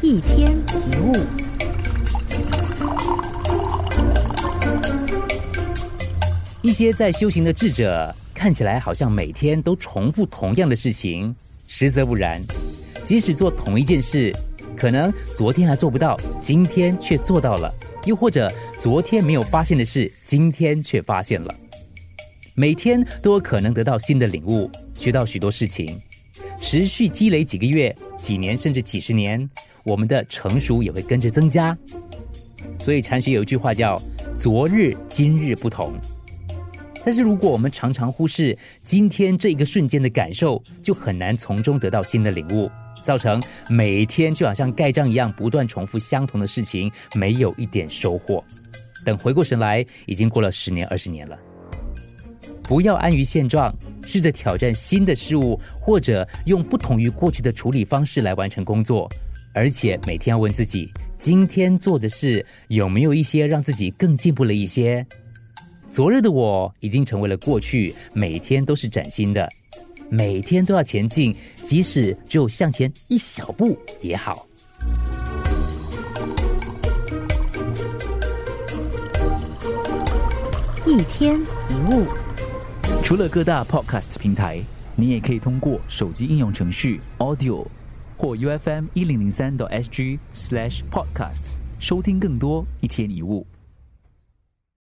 一天一物。一些在修行的智者看起来好像每天都重复同样的事情，实则不然。即使做同一件事，可能昨天还做不到，今天却做到了；又或者昨天没有发现的事，今天却发现了。每天都有可能得到新的领悟，学到许多事情。持续积累几个月、几年，甚至几十年，我们的成熟也会跟着增加。所以禅学有一句话叫“昨日今日不同”。但是如果我们常常忽视今天这一个瞬间的感受，就很难从中得到新的领悟，造成每天就好像盖章一样，不断重复相同的事情，没有一点收获。等回过神来，已经过了十年、二十年了。不要安于现状，试着挑战新的事物，或者用不同于过去的处理方式来完成工作。而且每天要问自己，今天做的事有没有一些让自己更进步了一些？昨日的我已经成为了过去，每天都是崭新的，每天都要前进，即使只有向前一小步也好。一天一物。除了各大 podcast 平台，你也可以通过手机应用程序 Audio 或 UFM 一零零三 SG slash podcast 收听更多一天一物。